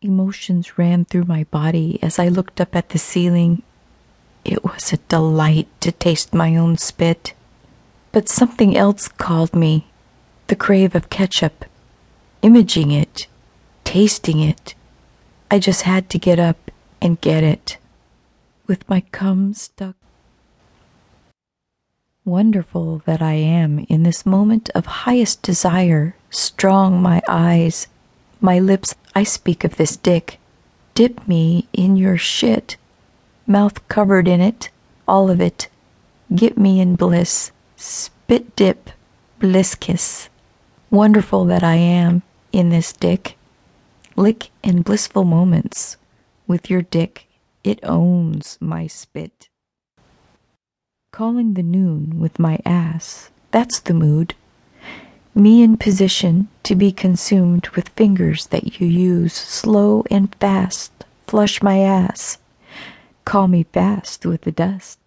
Emotions ran through my body as I looked up at the ceiling. It was a delight to taste my own spit. But something else called me the crave of ketchup, imaging it, tasting it. I just had to get up and get it, with my cum stuck. Wonderful that I am in this moment of highest desire, strong my eyes, my lips, I speak of this dick. Dip me in your shit, mouth covered in it, all of it. Get me in bliss, spit dip, bliss kiss. Wonderful that I am in this dick. Lick and blissful moments with your dick, it owns my spit. Calling the noon with my ass, that's the mood. Me in position to be consumed with fingers that you use slow and fast, flush my ass. Call me fast with the dust.